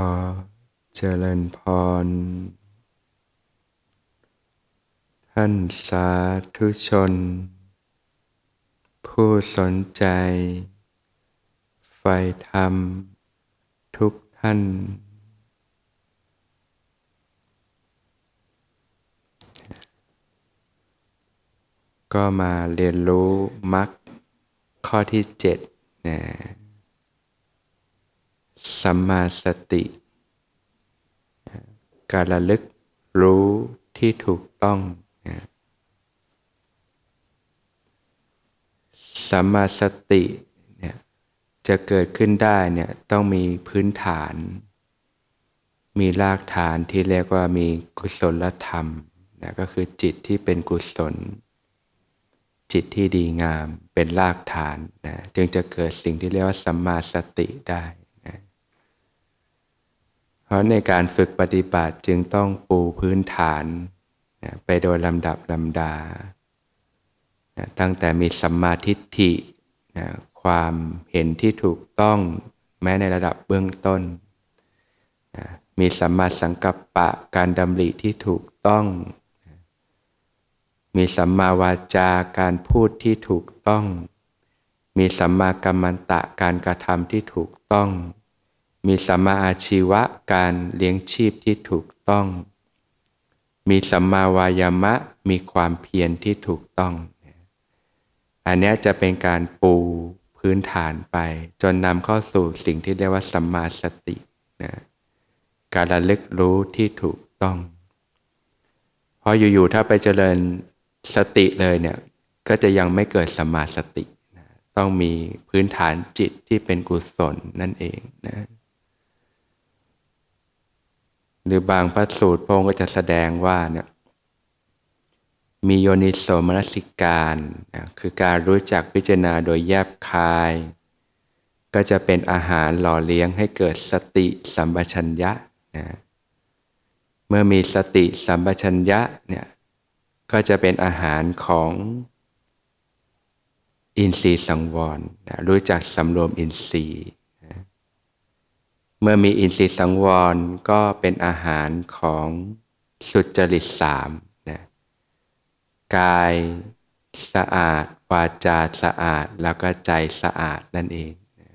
อเจริญพร ท่านสาธุชน ผู้สนใจใฝ่ธรรม ทุกท่าน ก็มาเรียนรู้มรรคข้อที่เจ็ดนะ สัมมาสติ การระลึกรู้ที่ถูกต้องนะสัมมาสติเนี่ยจะเกิดขึ้นได้เนี่ยต้องมีพื้นฐาน มีรากฐานที่เรียกว่ามีกุศลธรรมนะก็คือจิตที่เป็นกุศล จิตที่ดีงามเป็นรากฐานนะจึงจะเกิดสิ่งที่เรียกว่าสัมมาสติได้ เพราะในการฝึกปฏิบัติจึงต้องปูพื้นฐานนะไปโดยลำดับลำดานะตั้งแต่มีสัมมาทิฏฐินะความเห็นที่ถูกต้องแม้ในระดับเบื้องต้นนะมีสัมมาสังกัปปะการดำริที่ถูกต้องนะมีสัมมาวาจาการพูดที่ถูกต้อง มีสัมมากัมมันตะการกระทำที่ถูกต้อง มีสัมมาอาชีวะการเลี้ยงชีพที่ถูกต้อง มีสัมมาวายามะมีความเพียรที่ถูกต้อง อันนี้จะเป็นการปูพื้นฐานไป จนนำเข้าสู่สิ่งที่เรียกว่าสัมมาสตินะการระลึกรู้ที่ถูกต้อง เพราะอยู่ๆถ้าไปเจริญสติเลยเนี่ยก็จะยังไม่เกิดสัมมาสตินะต้องมีพื้นฐานจิตที่เป็นกุศลนั่นเองนะ หรือบางพระสูตรพระองค์ก็จะแสดงว่าเนี่ยมีโยนิโสมนสิการนะคือการรู้จักพิจารณาโดยแยบคาย ก็จะเป็นอาหารหล่อเลี้ยงให้เกิดสติสัมปชัญญะนะเมื่อมีสติสัมปชัญญะเนี่ยก็จะเป็นอาหารของอินทรีย์สังวรนะรู้จักสำรวมอินทรีย์ เมื่อมีอินทรีย์สังวรก็เป็นอาหารของสุจริตสามนะกายสะอาด วาจาสะอาด แล้วก็ใจสะอาดนั่นเองนะ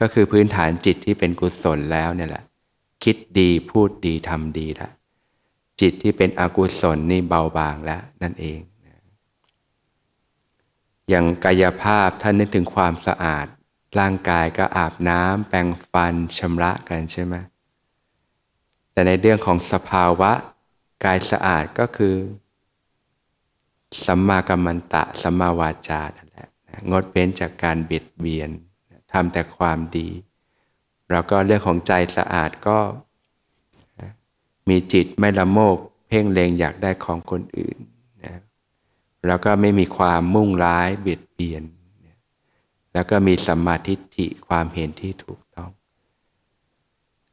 ก็คือพื้นฐานจิตที่เป็นกุศลแล้วเนี่ยแหละ คิดดีพูดดีทำดีละจิตที่เป็นอกุศลนี่เบาบางแล้วนั่นเองนะอย่างกายภาพท่านนึกถึงความสะอาด ร่างกายก็อาบน้ำแปรงฟันชำระกันใช่ไหมแต่ในเรื่องของสภาวะกายสะอาดก็คือ สัมมากัมมันตะ สัมมาวาจานั่นแหละงดเว้นจากการเบียดเบียนทำแต่ความดี แล้วก็เรื่องของใจสะอาดก็ มีจิตไม่ละโมบเพ่งเลงอยากได้ของคนอื่นนะแล้วก็ไม่มีความมุ่งร้ายเบียดเบียน แล้วก็มีสัมมาทิฏฐิความเห็นที่ถูกต้อง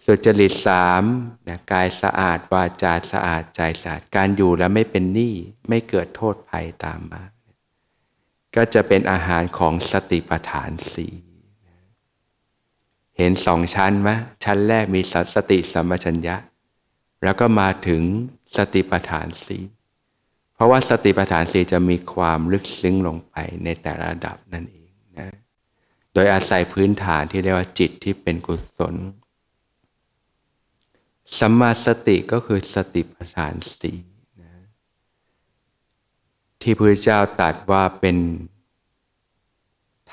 สุจริตสามนะกายสะอาดวาจาสะอาดใจสะอาดการอยู่แล้วไม่เป็นหนี้ไม่เกิดโทษภัยตามมา ก็จะเป็นอาหารของสติปัฏฐานสี่เห็นสองชั้นไหมชั้นแรกมีสติสัมปชัญญะ แล้วก็มาถึงสติปัฏฐานสี่เพราะว่าสติปัฏฐานสี่จะมีความลึกซึ้งลงไปในแต่ละระดับนั่นเอง โดยอาศัยพื้นฐานที่เรียกว่าจิตที่เป็นกุศลสัมมาสติก็คือสติปัฏฐานสีนะที่พระเจ้าตรัสว่าเป็น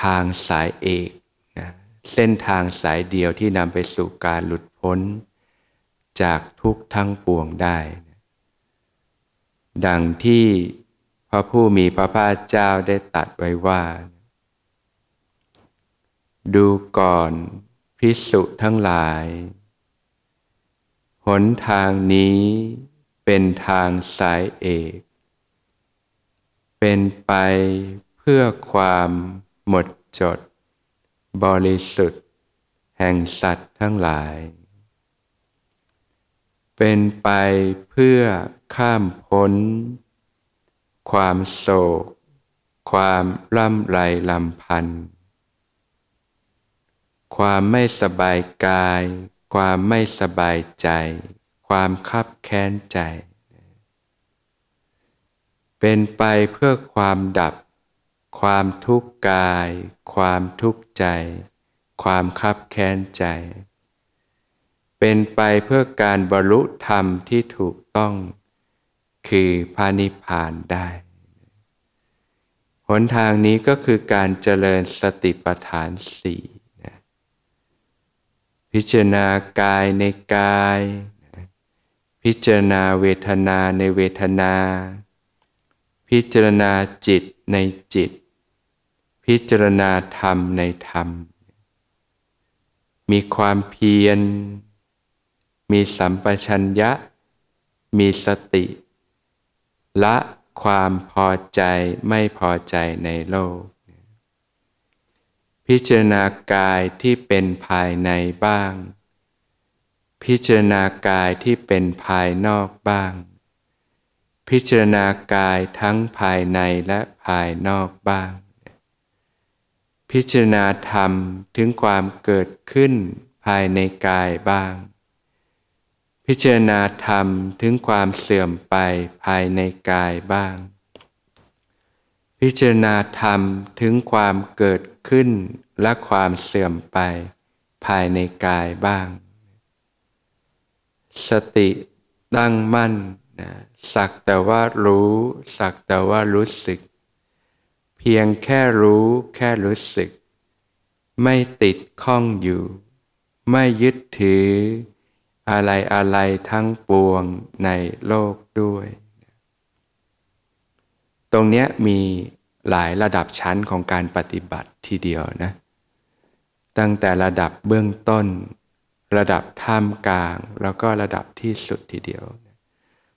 ทางสายเอกนะเส้นทางสายเดียวที่นำไปสู่การหลุดพ้น จากทุกทั้งปวงได้นะดังที่พระผู้มีพระภาคเจ้าได้ตัดไว้ว่า ดูก่อนพิสุทั้งหลาย หนทางนี้เป็นทางสายเอก เป็นไปเพื่อความหมดจด บริสุทธิ์ แห่งสัตว์ทั้งหลาย เป็นไปเพื่อข้ามพ้น ความโศก ความล่ำไรลำพันธ์ ความไม่สบายกาย ความไม่สบายใจ ความคับแค้นใจ เป็นไปเพื่อความดับ ความทุกข์กาย ความทุกข์ใจ ความคับแค้นใจ เป็นไปเพื่อการบรรลุธรรมที่ถูกต้อง คือพานิพานได้หนทางนี้ก็คือการเจริญสติปัฏฐานสี่ พิจารณากายในกาย พิจารณาเวทนาในเวทนา พิจารณาจิตในจิต พิจารณาธรรมในธรรม มีความเพียร มีสัมปชัญญะ มีสติ ละความพอใจไม่พอใจในโลก พิจารณากายที่เป็นภายในบ้าง พิจารณากายที่เป็นภายนอกบ้าง พิจารณากายทั้งภายในและภายนอกบ้าง พิจารณาธรรมถึงความเกิดขึ้นภายในกายบ้าง พิจารณาธรรมถึงความเสื่อมไปภายในกายบ้าง พิจารณาธรรมถึงความเกิด ขึ้นและความเสื่อมไปภายในกายบ้าง สติตั้งมั่นนะสักแต่ว่ารู้ สักแต่ว่ารู้สึก เพียงแค่รู้แค่รู้สึก ไม่ติดข้องอยู่ ไม่ยึดถือ อะไรอะไรทั้งปวงในโลกด้วย ตรงนี้มี หลายระดับชั้นของการปฏิบัติทีเดียวนะ ตั้งแต่ระดับเบื้องต้น ระดับท่ามกลาง แล้วก็ระดับที่สุดทีเดียว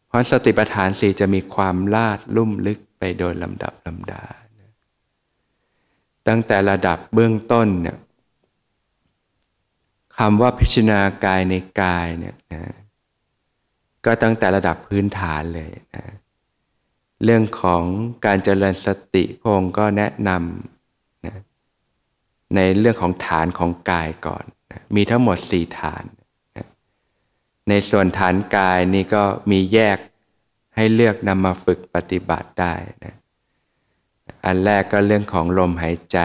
เพราะสติปัฏฐานสี่จะมีความลาดลุ่มลึกไปโดยลำดับลำดา ตั้งแต่ระดับเบื้องต้นเนี่ยคำว่าพิจารณากายในกายเนี่ยนะก็ตั้งแต่ระดับพื้นฐานเลยนะ เรื่องของการเจริญสติพงก็แนะนำนะในเรื่องของฐานของกายก่อนนะมีทั้งหมดสี่ฐานนะในส่วนฐานกายนี่ก็มีแยกให้เลือกนำมาฝึกปฏิบัติได้นะอันแรกก็เรื่องของลมหายใจ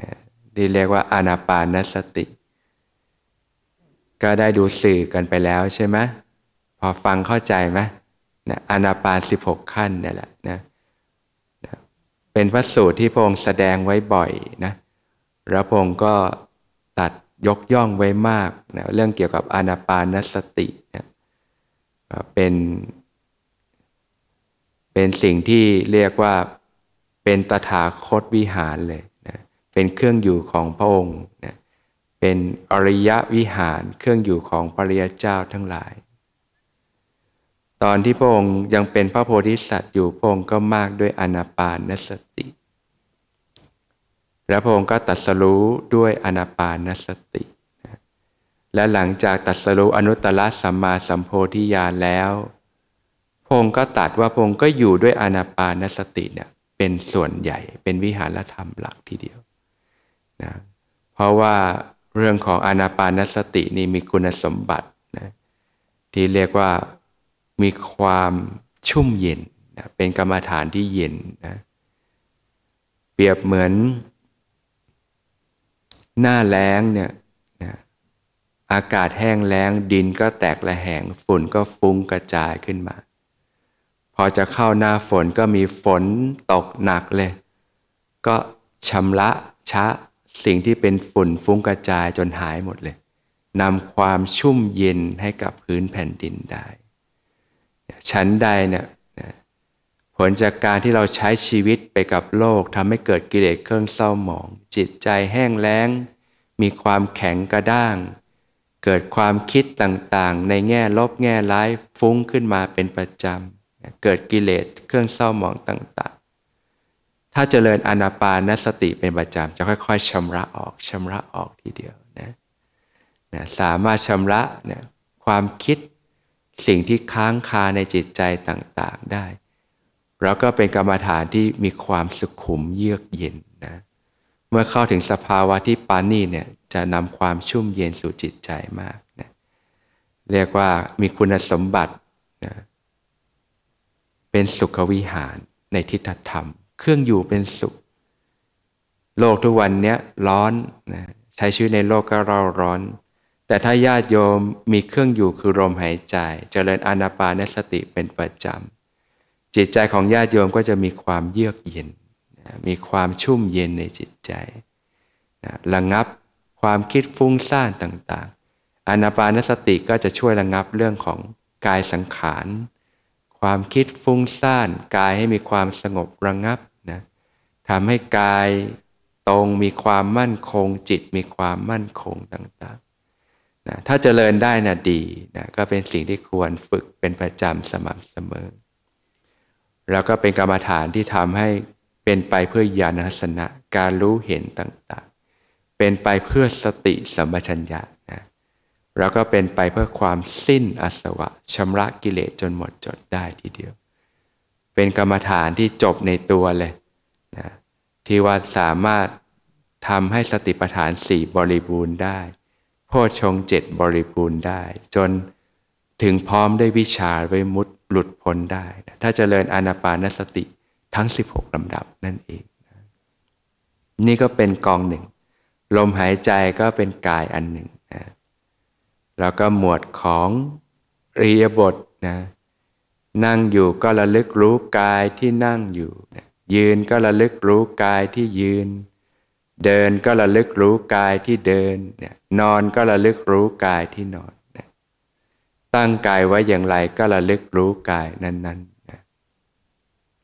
นะที่เรียกว่าอานาปานสติ ก็ได้ดูสื่อกันไปแล้วใช่ไหมพอฟังเข้าใจไหม นะอนาปานสิบหกขั้นนี่แหละนะนะเป็นพระสูตรที่พระองค์แสดงไว้บ่อยนะแล้วพระองค์ก็ตัดยกย่องไว้มากนะเรื่องเกี่ยวกับอนาปานสตินะเป็น เป็นสิ่งที่เรียกว่าเป็นตถาคตวิหารเลยนะเป็นเครื่องอยู่ของพระองค์นะเป็นอริยวิหารเครื่องอยู่ของปริยเจ้าทั้งหลาย ตอนที่พระองค์ยังเป็นพระโพธิสัตว์อยู่พระองค์ก็มากด้วยอนาปานสติ และพระองค์ก็ตัดสรู้ด้วยอนาปานสติ และหลังจากตัดสรู้อนุตตรสัมมาสัมโพธิญาณแล้วพระองค์ก็ตัดว่าพระองค์ก็อยู่ด้วยอนาปานสติเนี่ยเป็นส่วนใหญ่เป็นวิหารธรรมหลักทีเดียวนะเพราะว่าเรื่องของอนาปานสตินี่มีคุณสมบัตินะที่เรียกว่า มีความชุ่มเย็นนะเป็นกรรมฐานที่เย็นนะเปรียบเหมือน หน้าแล้งเนี่ยนะอากาศแห้งแล้งดินก็แตกละแหงฝุ่นก็ฟุ้งกระจายขึ้นมา พอจะเข้าหน้าฝนก็มีฝนตกหนักเลย ก็ชำระชะสิ่งที่เป็นฝุ่นฟุ้งกระจายจนหายหมดเลยนำความชุ่มเย็นให้กับพื้นแผ่นดินได้ ชั้นใดเนี่ยผลจากการที่เราใช้ชีวิตไปกับโลกทำให้เกิดกิเลสเครื่องเศร้าหมอง จิตใจแห้งแล้ง มีความแข็งกระด้าง เกิดความคิดต่างๆ ในแง่ลบแง่ร้ายฟุ้งขึ้นมาเป็นประจำ เกิดกิเลสเครื่องเศร้าหมองต่างๆ ถ้าเจริญอนาปานสติเป็นประจำจะค่อยๆชำระออกชำระออกทีเดียวนะนะสามารถชำระนี่ยความคิด สิ่งที่ค้างคาในจิตใจต่างๆได้ แล้วก็เป็นกรรมฐานที่มีความสุขุมเยือกเย็นนะ เมื่อเข้าถึงสภาวะที่ปานี่เนี่ยจะนำความชุ่มเย็นสู่จิตใจมากนะเรียกว่ามีคุณสมบัตินะเป็นสุขวิหารในทิฏฐธรรม เครื่องอยู่เป็นสุข โลกทุกวันเนี้ร้อนนะใช้ชีวิตในโลกก็เราร้อน แต่ถ้าญาติโยมมีเครื่องอยู่คือลมหายใจจเจริญอานาปานสติเป็นประจำ จิตใจของญาติโยมก็จะมีความเยือกเย็น มีความชุ่มเย็นในจิตใจนะระงับความคิดฟุ้งซ่านต่างๆ อานาปานสติก็จะช่วยระงับเรื่องของกายสังขาร ความคิดฟุ้งซ่านกายให้มีความสงบระงับนะทำให้กายตรงมีความมั่นคง จิตมีความมั่นคงต่าง นะถ้าเจริญได้นะดีนะก็เป็นสิ่งที่ควรฝึกเป็นประจำสม่ำเสมอ แล้วก็เป็นกรรมฐานที่ทำให้เป็นไปเพื่อญาณทัศนะการรู้เห็นต่างๆ เป็นไปเพื่อสติสัมปชัญญะนะแล้วก็เป็นไปเพื่อความสิ้นอสวะชำระกิเลสจนหมดจดได้ทีเดียว เป็นกรรมฐานที่จบในตัวเลยนะที่ว่าสามารถทำให้สติปัฏฐานสี่บริบูรณ์ได้ โพชงเจ็ดบริบูรณ์ได้ จนถึงพร้อมได้วิชาไว้มุดหลุดพ้นได้ ถ้าจเจริญอานาปานสติทั้ง 16ลำดับนั่นเองนะนี่ก็เป็นกองหนึ่ง ลมหายใจก็เป็นกายอันหนึ่งนะแล้วก็หมวดของรียบทนะนั่งอยู่ก็ระลึกรู้กายที่นั่งอยู่นะยืนก็ระลึกรู้กายที่ยืน เดินก็ระลึกรู้กายที่เดินเนี่ยนอนก็ระลึกรู้กายที่นอนตั้งกายไว้อย่างไรก็ระลึกรู้กายนั้นๆนะ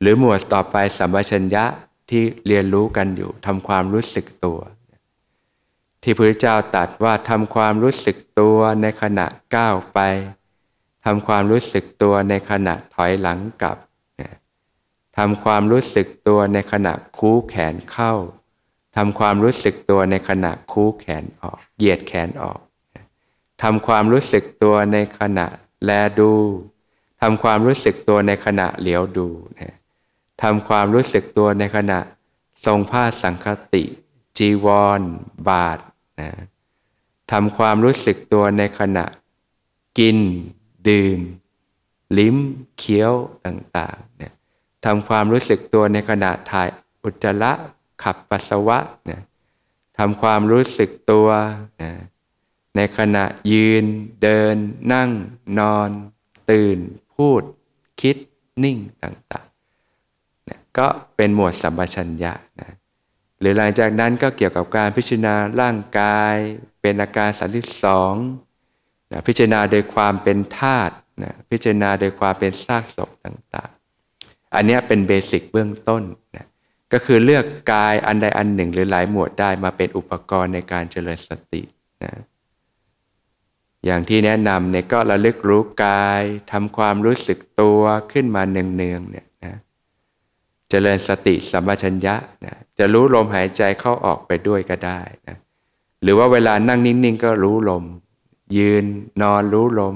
หรือหมวดต่อไปสัมปชัญญะที่เรียนรู้กันอยู่ทำความรู้สึกตัว ที่พระเจ้าตัดว่าทำความรู้สึกตัวในขณะก้าวไปทำความรู้สึกตัวในขณะถอยหลังกลับทำความรู้สึกตัวในขณะคู้แขนเข้า ทำความรู้สึกตัวในขณะคู้แขนออก เหยียดแขนออกทำความรู้สึกตัวในขณะแลดูทำความรู้สึกตัวในขณะเหลียวดูทำความรู้สึกตัวในขณะทรงผ้าสังคติ จีวร บาทนะทำความรู้สึกตัวในขณะ กิน ดื่ม ลิ้ม เคี้ยวต่างๆเนี่ยทำความรู้สึกตัวในขณะถ่ายอุจจาระ ขับปัสสาวะนะทำความรู้สึกตัวนะในขณะยืน เดิน นั่ง นอน ตื่น พูด คิด นิ่งต่างๆนะก็เป็นหมวดสัมปชัญญะนะหรือหลังจากนั้นก็เกี่ยวกับการพิจารณาร่างกาย เป็นอาการสันที่สองนะพิจารณาโดยความเป็นธาตุนะพิจารณาโดยความเป็นซากศพต่างๆ อันนี้เป็นเบสิกเบื้องต้นนะ ก็คือเลือกกายอันใดอันหนึ่งหรือหลายหมวดได้มาเป็นอุปกรณ์ในการเจริญสตินะอย่างที่แนะนำเนี่ยก็ระลึกรู้กายทำความรู้สึกตัวขึ้นมาเนืองๆเนี่ยนะเจริญสติสัมปชัญญะนะจะรู้ลมหายใจเข้าออกไปด้วยก็ได้นะหรือว่าเวลานั่งนิ่งๆ ก็รู้ลม ยืนนอนรู้ลม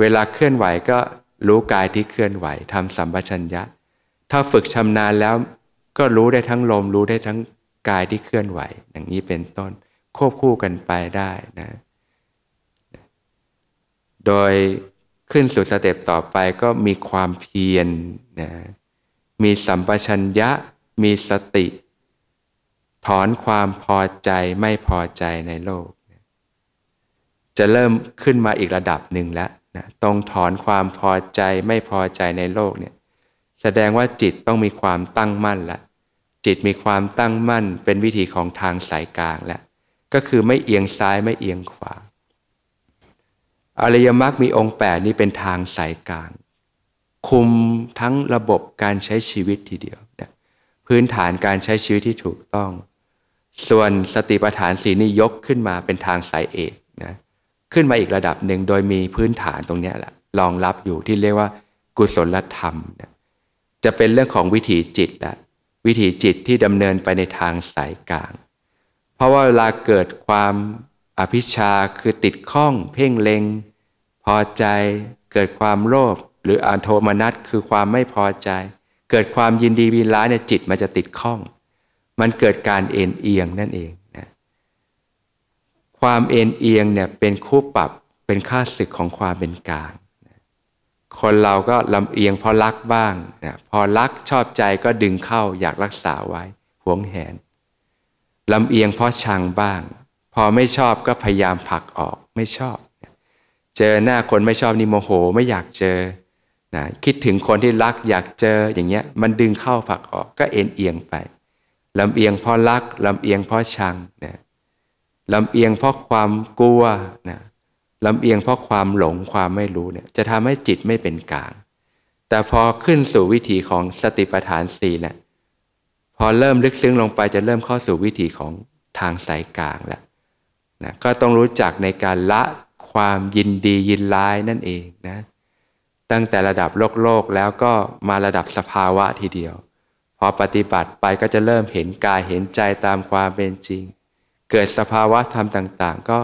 เวลาเคลื่อนไหวก็รู้กายที่เคลื่อนไหวทำสัมปชัญญะ ถ้าฝึกชำนาญแล้ว ก็รู้ได้ทั้งลม รู้ได้ทั้งกายที่เคลื่อนไหว อย่างนี้เป็นต้นควบคู่กันไปได้นะ โดยขึ้นสู่สเต็ปต่อไปก็มีความเพียรนะมีสัมปชัญญะ มีสติ ถอนความพอใจไม่พอใจในโลก จะเริ่มขึ้นมาอีกระดับหนึ่งแล้วนะต้องถอนความพอใจไม่พอใจในโลกเนี่ย แสดงว่าจิตต้องมีความตั้งมั่นละ จิตมีความตั้งมั่นเป็นวิธีของทางสายกลางแล้วก็คือไม่เอียงซ้ายไม่เอียงขวา อริยมรรคมีองค์แปดนี้เป็นทางสายกลาง คุมทั้งระบบการใช้ชีวิตทีเดียวนะพื้นฐานการใช้ชีวิตที่ถูกต้อง ส่วนสติปัฏฐานสีนี้ยกขึ้นมาเป็นทางสายเอกนะขึ้นมาอีกระดับหนึ่งโดยมีพื้นฐานตรงนี้แหละรองรับอยู่ที่เรียกว่ากุศลธรรม จะเป็นเรื่องของวิถีจิตละวิถีจิตที่ดำเนินไปในทางสายกลาง เพราะว่าเวลาเกิดความอภิชาคือติดข้อง เพ่งเล็ง พอใจ เกิดความโลภหรืออันโทมนัสคือความไม่พอใจ เกิดความยินดีวิร้ายในจิตมันจะติดข้อง มันเกิดการเอ็นเอียงนั่นเองนะความเอ็นเอียงเนี่ยเป็นคู่ปรับเป็นค่าศึกของความเป็นกลาง คนเราก็ลำเอียงเพราะรักบ้างนะพอรักชอบใจก็ดึงเข้าอยากรักษาไว้หวงแหนลำเอียงเพราะชังบ้าง พอไม่ชอบก็พยายามผลักออกไม่ชอบ เจอหน้าคนไม่ชอบนี่โมโหไม่อยากเจอนะคิดถึงคนที่รักอยากเจออย่างเงี้ยมันดึงเข้าผลักออกก็เอ็นเอียงไปลำเอียงเพราะรักลำเอียงเพราะชังนะลำเอียงเพราะความกลัวนะ ลำเอียงเพราะความหลงความไม่รู้เนี่ยจะทำให้จิตไม่เป็นกลาง แต่พอขึ้นสู่วิถีของสติปัฏฐานสี่เนี่ยพอเริ่มลึกซึ้งลงไปจะเริ่มเข้าสู่วิถีของทางสายกลางแล้วนะก็ต้องรู้จักในการละความยินดียินร้ายนั่นเองนะตั้งแต่ระดับโลกโลกแล้วก็มาระดับสภาวะทีเดียว พอปฏิบัติไปก็จะเริ่มเห็นกายเห็นใจตามความเป็นจริง เกิดสภาวะธรรมต่าง ๆ ก็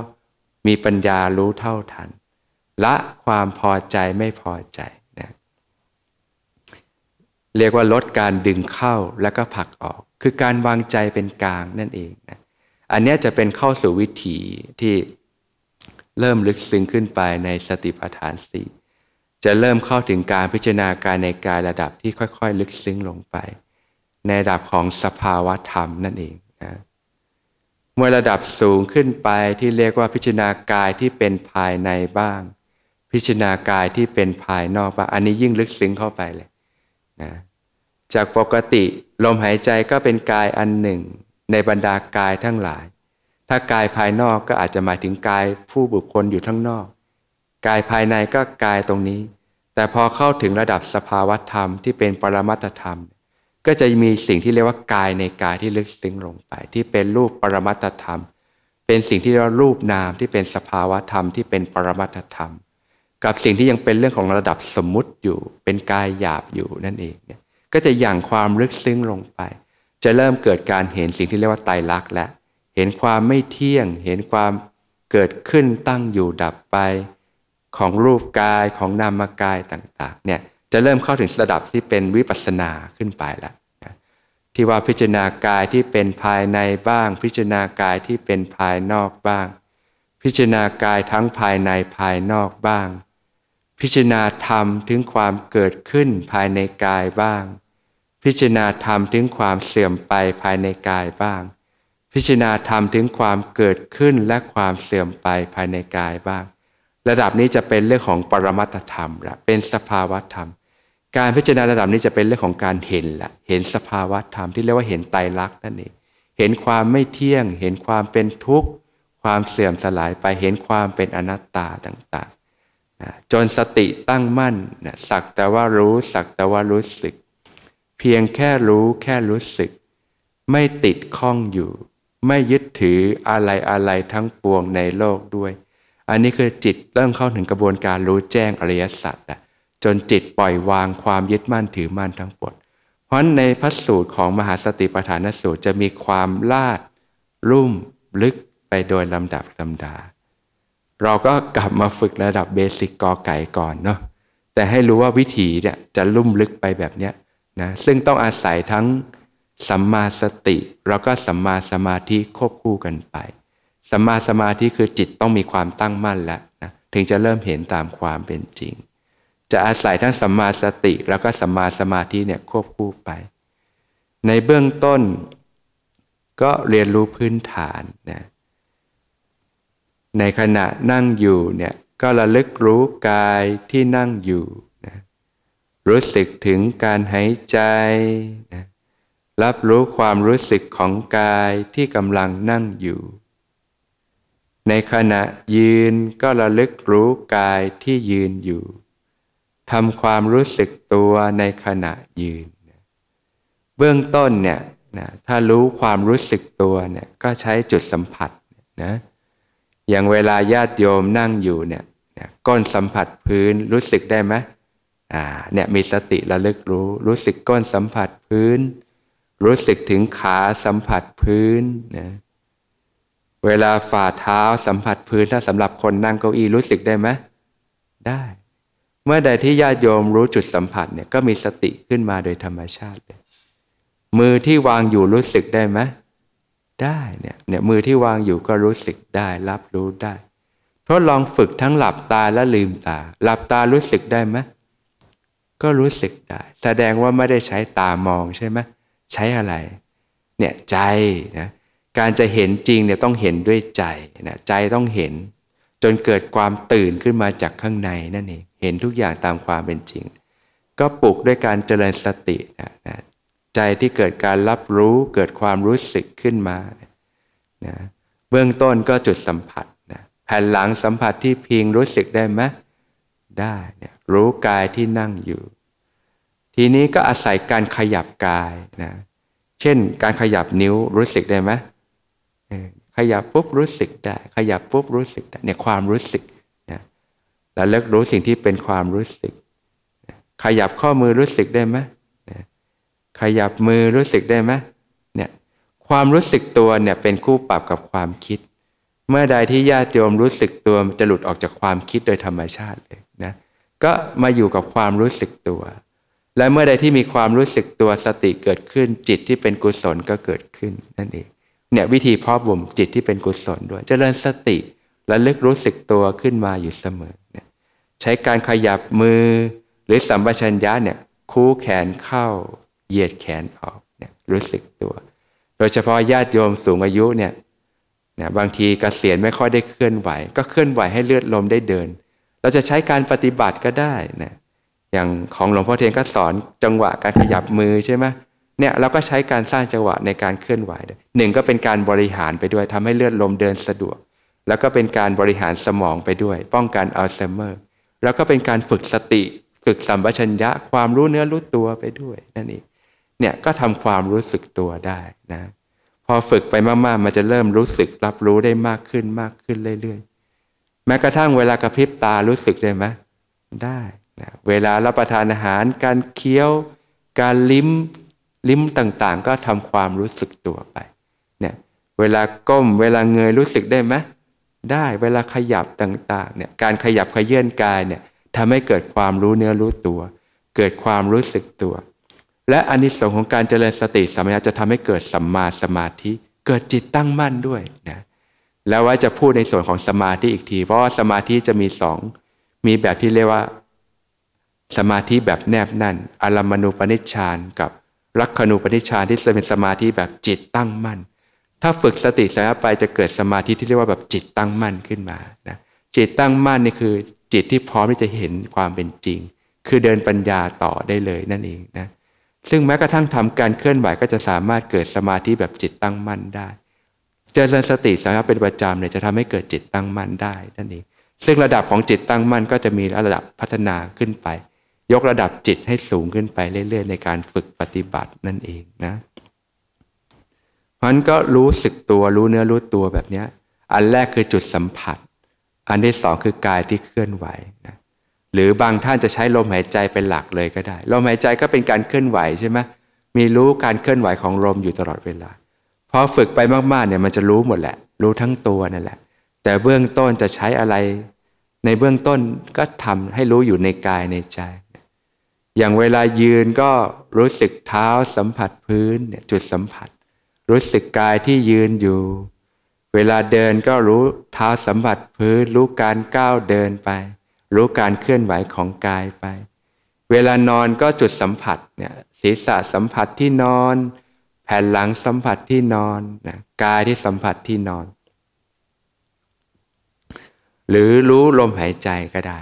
มีปัญญารู้เท่าทัน ละความพอใจไม่พอใจนะเรียกว่าลดการดึงเข้าแล้วก็ผลักออก คือการวางใจเป็นกลางนั่นเองนะอันนี้จะเป็นเข้าสู่วิถีที่เริ่มลึกซึ้งขึ้นไปในสติปัฏฐานสี่จะเริ่มเข้าถึงการพิจารณากายในกายระดับที่ค่อยๆ ลึกซึ้งลงไป ในระดับของสภาวะธรรมนั่นเองนะ เมื่อระดับสูงขึ้นไปที่เรียกว่าพิจารณากายที่เป็นภายในบ้าง พิจารณากายที่เป็นภายนอกบ้างอันนี้ยิ่งลึกซึ้งเข้าไปเลยนะจากปกติลมหายใจก็เป็นกายอันหนึ่ง ในบรรดากายทั้งหลาย ถ้ากายภายนอกก็อาจจะหมายถึงกายผู้บุคคลอยู่ทั้งนอก กายภายในก็กายตรงนี้ แต่พอเข้าถึงระดับสภาวธรรมที่เป็นปรมัตธรรม ก็จะมีสิ่งที่เรียกว่ากายในกายที่ลึกซึ้งลงไป ที่เป็นรูปปรมัตธรรม เป็นสิ่งที่เรียกว่ารูปนามที่เป็นสภาวะธรรมที่เป็นปรมัตธรรม กับสิ่งที่ยังเป็นเรื่องของระดับสมมุติอยู่ เป็นกายหยาบอยู่นั่นเองเนี่ยก็จะย่างความลึกซึ้งลงไป จะเริ่มเกิดการเห็นสิ่งที่เรียกว่าไตรลักษณ์และเห็นความไม่เที่ยง เห็นความเกิดขึ้นตั้งอยู่ดับไป ของรูปกายของนามกายต่างๆเนี่ย จะเริ่มเข้าถึงระดับที่เป็นวิปัสสนาขึ้นไปแล้วที่ว่าพิจารณากายที่เป็นภายในบ้าง พิจารณากายที่เป็นภายนอกบ้าง พิจารณากายทั้งภายในภายนอกบ้าง พิจารณาธรรมถึงความเกิดขึ้นภายในกายบ้าง พิจารณาธรรมถึงความเสื่อมไปภายในกายบ้าง พิจารณาธรรมถึงความเกิดขึ้นและความเสื่อมไปภายในกายบ้าง ระดับนี้จะเป็นเรื่องของปรมัตธรรมละเป็นสภาวธรรม การพิจารณาระดับนี้จะเป็นเรื่องของการเห็นละเห็นสภาวะธรรมที่เรียกว่าเห็นไตรลักษณ์นั่นเองเห็นความไม่เที่ยง เห็นความเป็นทุกข์ ความเสื่อมสลายไปเห็นความเป็นอนัตตาต่างๆจนสติตั้งมั่นสักแต่ว่ารู้สักแต่ว่ารู้สึก เพียงแค่รู้แค่รู้สึก ไม่ติดข้องอยู่ ไม่ยึดถืออะไรอะไรทั้งปวงในโลกด้วย อันนี้คือจิตเริ่มเข้าถึงกระบวนการรู้แจ้งอริยสัจ จนจิตปล่อยวางความยึดมั่นถือมั่นทั้งปวงเพราะในพระสูตรของมหาสติปัฏฐานสูตรจะมีความลาด รุ่มลึกไปโดยลำดับลำดา เราก็กลับมาฝึกระดับเบสิกกอไก่ก่อนเนาะแต่ให้รู้ว่าวิธีเนี่ยจะลุ่มลึกไปแบบเนี้ยนะซึ่งต้องอาศัยทั้งสัมมาสติ แล้วก็สัมมาสมาธิควบคู่กันไปสัมมาสมาธิคือจิตต้องมีความตั้งมั่นแล้วนะถึงจะเริ่มเห็นตามความเป็นจริง จะอาศัยทั้งสัมมาสติแล้วก็สัมมาสมาธิเนี่ยควบคู่ไป ในเบื้องต้นก็เรียนรู้พื้นฐานนะในขณะนั่งอยู่เนี่ยก็ระลึกรู้กายที่นั่งอยู่นะรู้สึกถึงการหายใจนะรับรู้ความรู้สึกของกายที่กำลังนั่งอยู่ ในขณะยืนก็ระลึกรู้กายที่ยืนอยู่ ทำความรู้สึกตัวในขณะยืน เบื้องต้นเนี่ยนะถ้ารู้ความรู้สึกตัวเนี่ยก็ใช้จุดสัมผัสนะอย่างเวลาญาติโยมนั่งอยู่เนี่ยก้นสัมผัสพื้นรู้สึกได้ไหมอ่าเนี่ยมีสติระลึกรู้ รู้สึกก้นสัมผัสพื้น รู้สึกถึงขาสัมผัสพื้นนะเวลาฝ่าเท้าสัมผัสพื้นถ้าสำหรับคนนั่งเก้าอี้รู้สึกได้ไหมได้ เมื่อใดที่ญาติโยมรู้จุดสัมผัสเนี่ยก็มีสติขึ้นมาโดยธรรมชาติเลยมือที่วางอยู่รู้สึกได้ไหมได้เนี่ยเนี่ยมือที่วางอยู่ก็รู้สึกได้รับรู้ได้ ทดลองฝึกทั้งหลับตาและลืมตา หลับตารู้สึกได้ไหมก็รู้สึกได้ แสดงว่าไม่ได้ใช้ตามองใช่ไหมใช้อะไร เนี่ยใจนะการจะเห็นจริงเนี่ยต้องเห็นด้วยใจนะใจต้องเห็น จนเกิดความตื่นขึ้นมาจากข้างในนั่นเอง เห็นทุกอย่างตามความเป็นจริง ก็ปลุกด้วยการเจริญสตินะนะใจที่เกิดการรับรู้เกิดความรู้สึกขึ้นมานะเบื้องต้นก็จุดสัมผัสนะแผ่นหลังสัมผัสที่พิงรู้สึกได้ไหมได้นี่ยรู้กายที่นั่งอยู่ ทีนี้ก็อาศัยการขยับกายนะเช่น การขยับนิ้วรู้สึกได้ไหมขยับปุ๊บรู้สึกได้ ขยับปุ๊บรู้สึกได้เนี่ยความรู้สึก แล้วเลิกรู้สิ่งที่เป็นความรู้สึก ขยับข้อมือรู้สึกได้ไหมขยับมือรู้สึกได้ไหมเนี่ยความรู้สึกตัวเนี่ยเป็นคู่ปรับกับความคิด เมื่อใดที่ญาติโยมรู้สึกตัวจะหลุดออกจากความคิดโดยธรรมชาติเลยนะก็มาอยู่กับความรู้สึกตัว และเมื่อใดที่มีความรู้สึกตัวสติเกิดขึ้น จิตที่เป็นกุศลก็เกิดขึ้นนั่นเองเนี่ยวิธีเพาะบ่มจิตที่เป็นกุศลด้วยจเจริญสติและเลึกรู้สึกตัวขึ้นมาอยู่เสมอ ใช้การขยับมือ หรือสัมปชัญญะเนี่ยคู่แขนเข้า เหยียดแขนออกเนี่ยรู้สึกตัว โดยเฉพาะญาติโยมสูงอายุเนี่ยเนี่ยบางทีกเกษียณไม่ค่อยได้เคลื่อนไหว ก็เคลื่อนไหวให้เลือดลมได้เดิน เราจะใช้การปฏิบัติก็ได้นะอย่างของหลวงพ่อเทียนก็สอนจังหวะการขยับมือใช่ไหมเนี่ยเราก็ใช้การสร้างจังหวะในการเคลื่อนไหวหนึ่งก็เป็นการบริหารไปด้วยทำให้เลือดลมเดินสะดวก แล้วก็เป็นการบริหารสมองไปด้วย ป้องกันอัลไซเมอร์ แล้วก็เป็นการฝึกสติฝึกสัมปชัญญะความรู้เนื้อรู้ตัวไปด้วยนั่นเองเนี่ยก็ทำความรู้สึกตัวได้นะพอฝึกไปมากๆ มันจะเริ่มรู้สึกรับรู้ได้มากขึ้นมากขึ้นเรื่อยๆ แม้กระทั่งเวลากระพริบตารู้สึกได้ไหมได้นะเวลารับประทานอาหาร การเคี้ยว การลิ้มลิ้มต่างๆ ก็ทำความรู้สึกตัวไปเนี่ยเวลาก้มเวลาเงยรู้สึกได้ไหม ได้เวลาขยับต่างๆเนี่ยการขยับขยื่นกายเนี่ยทำให้เกิดความรู้เนื้อรู้ตัว เกิดความรู้สึกตัว และอานิสงส์ของการเจริญสติสมัยจะทำให้เกิดสัมมาสมาธิ เกิดจิตตั้งมั่นด้วยนะแล้วว่าจะพูดในส่วนของสมาธิอีกที เพราะว่าสมาธิจะมีสองมีแบบที่เรียกว่า สมาธิแบบแนบแน่นอารมณูปนิชฌานกับลักขณูปนิชฌานที่จะเป็นสมาธิแบบจิตตั้งมั่น ถ้าฝึกสติสัมไปจะเกิดสมาธิที่เรียกว่าแบบจิตตั้งมั่นขึ้นมานะจิตตั้งมั่นนี่คือจิตที่พร้อมที่จะเห็นความเป็นจริง คือเดินปัญญาต่อได้เลยนั่นเองนะซึ่งแม้กระทั่งทำการเคลื่อนไหวก็จะสามารถเกิดสมาธิแบบจิตตั้งมั่นได้เจริญสติสามารถเป็นประจำเนี่ยจะทำให้เกิดจิตตั้งมั่นได้นั่นเองซึ่งระดับของจิตตั้งมั่นก็จะมีระดับพัฒนาขึ้นไป ยกระดับจิตให้สูงขึ้นไปเรื่อยๆ ในการฝึกปฏิบัตินั่นเองนะ มันก็รู้สึกตัวรู้เนื้อรู้ตัวแบบนี้อันแรกคือจุดสัมผัส อันที่สองคือกายที่เคลื่อนไหวนะหรือบางท่านจะใช้ลมหายใจเป็นหลักเลยก็ได้ลมหายใจก็เป็นการเคลื่อนไหวใช่ไหมมีรู้การเคลื่อนไหวของลมอยู่ตลอดเวลาพอฝึกไปมากๆเนี่ยมันจะรู้หมดแหละ รู้ทั้งตัวนั่นแหละ แต่เบื้องต้นจะใช้อะไร ในเบื้องต้นก็ทำให้รู้อยู่ในกายในใจ อย่างเวลายืนก็รู้สึกเท้าสัมผัสพื้นเนี่ยจุดสัมผัส รู้สึกกายที่ยืนอยู่ เวลาเดินก็รู้เท้าสัมผัสพื้น รู้การก้าวเดินไป รู้การเคลื่อนไหวของกายไป เวลานอนก็จุดสัมผัสเนี่ยศีรษะสัมผัสที่นอน แผ่นหลังสัมผัสที่นอนนะกายที่สัมผัสที่นอน หรือรู้ลมหายใจก็ได้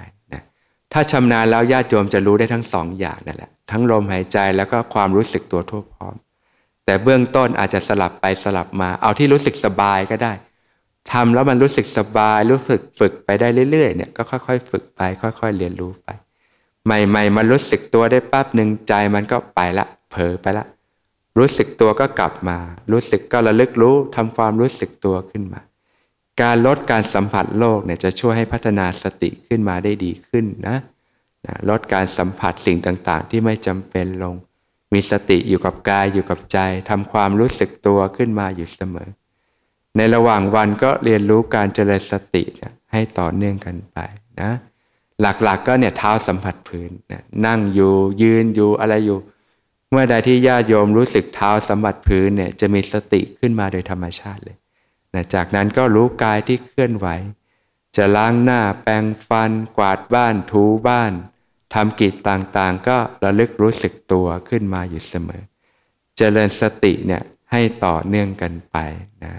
ถ้าชำนาญแล้วญาติโยมจะรู้ได้ทั้งสองอย่างนั่นแหละทั้งลมหายใจแล้วก็ความรู้สึกตัวทั่วพร้อม แต่เบื้องต้นอาจจะสลับไปสลับมา เอาที่รู้สึกสบายก็ได้ทำแล้วมันรู้สึกสบาย รู้สึกฝึกไปได้เรื่อยๆเนี่ยก็ค่อย ๆ ฝึกไป ค่อย ๆ เรียนรู้ไป ใหม่ ๆ มันรู้สึกตัวได้ปั๊บหนึ่งใจมันก็ไปละ เผลอไปละ รู้สึกตัวก็กลับมา รู้สึกก็ระลึกรู้ทำความรู้สึกตัวขึ้นมา การลดการสัมผัสโลกเนี่ยจะช่วยให้พัฒนาสติขึ้นมาได้ดีขึ้นนะนะลดการสัมผัสสิ่งต่างๆ ที่ไม่จำเป็นลง มีสติอยู่กับกายอยู่กับใจทำความรู้สึกตัวขึ้นมาอยู่เสมอ ในระหว่างวันก็เรียนรู้การเจริญสตินะให้ต่อเนื่องกันไปนะหลักๆกก็เนี่ยเท้าสัมผัสพื้นนะนั่งอยู่ยืนอยู่อะไรอยู่ เมื่อใดที่ญาติโยมรู้สึกเท้าสัมผัสพื้นเนี่ยจะมีสติขึ้นมาโดยธรรมชาติเลยนะจากนั้นก็รู้กายที่เคลื่อนไหว จะล้างหน้าแปรงฟัน กวาดบ้านถูบ้าน ทำกิจต่างๆ ก็ระลึกรู้สึกตัวขึ้นมาอยู่เสมอ เจริญสติเนี่ยให้ต่อเนื่องกันไปนะ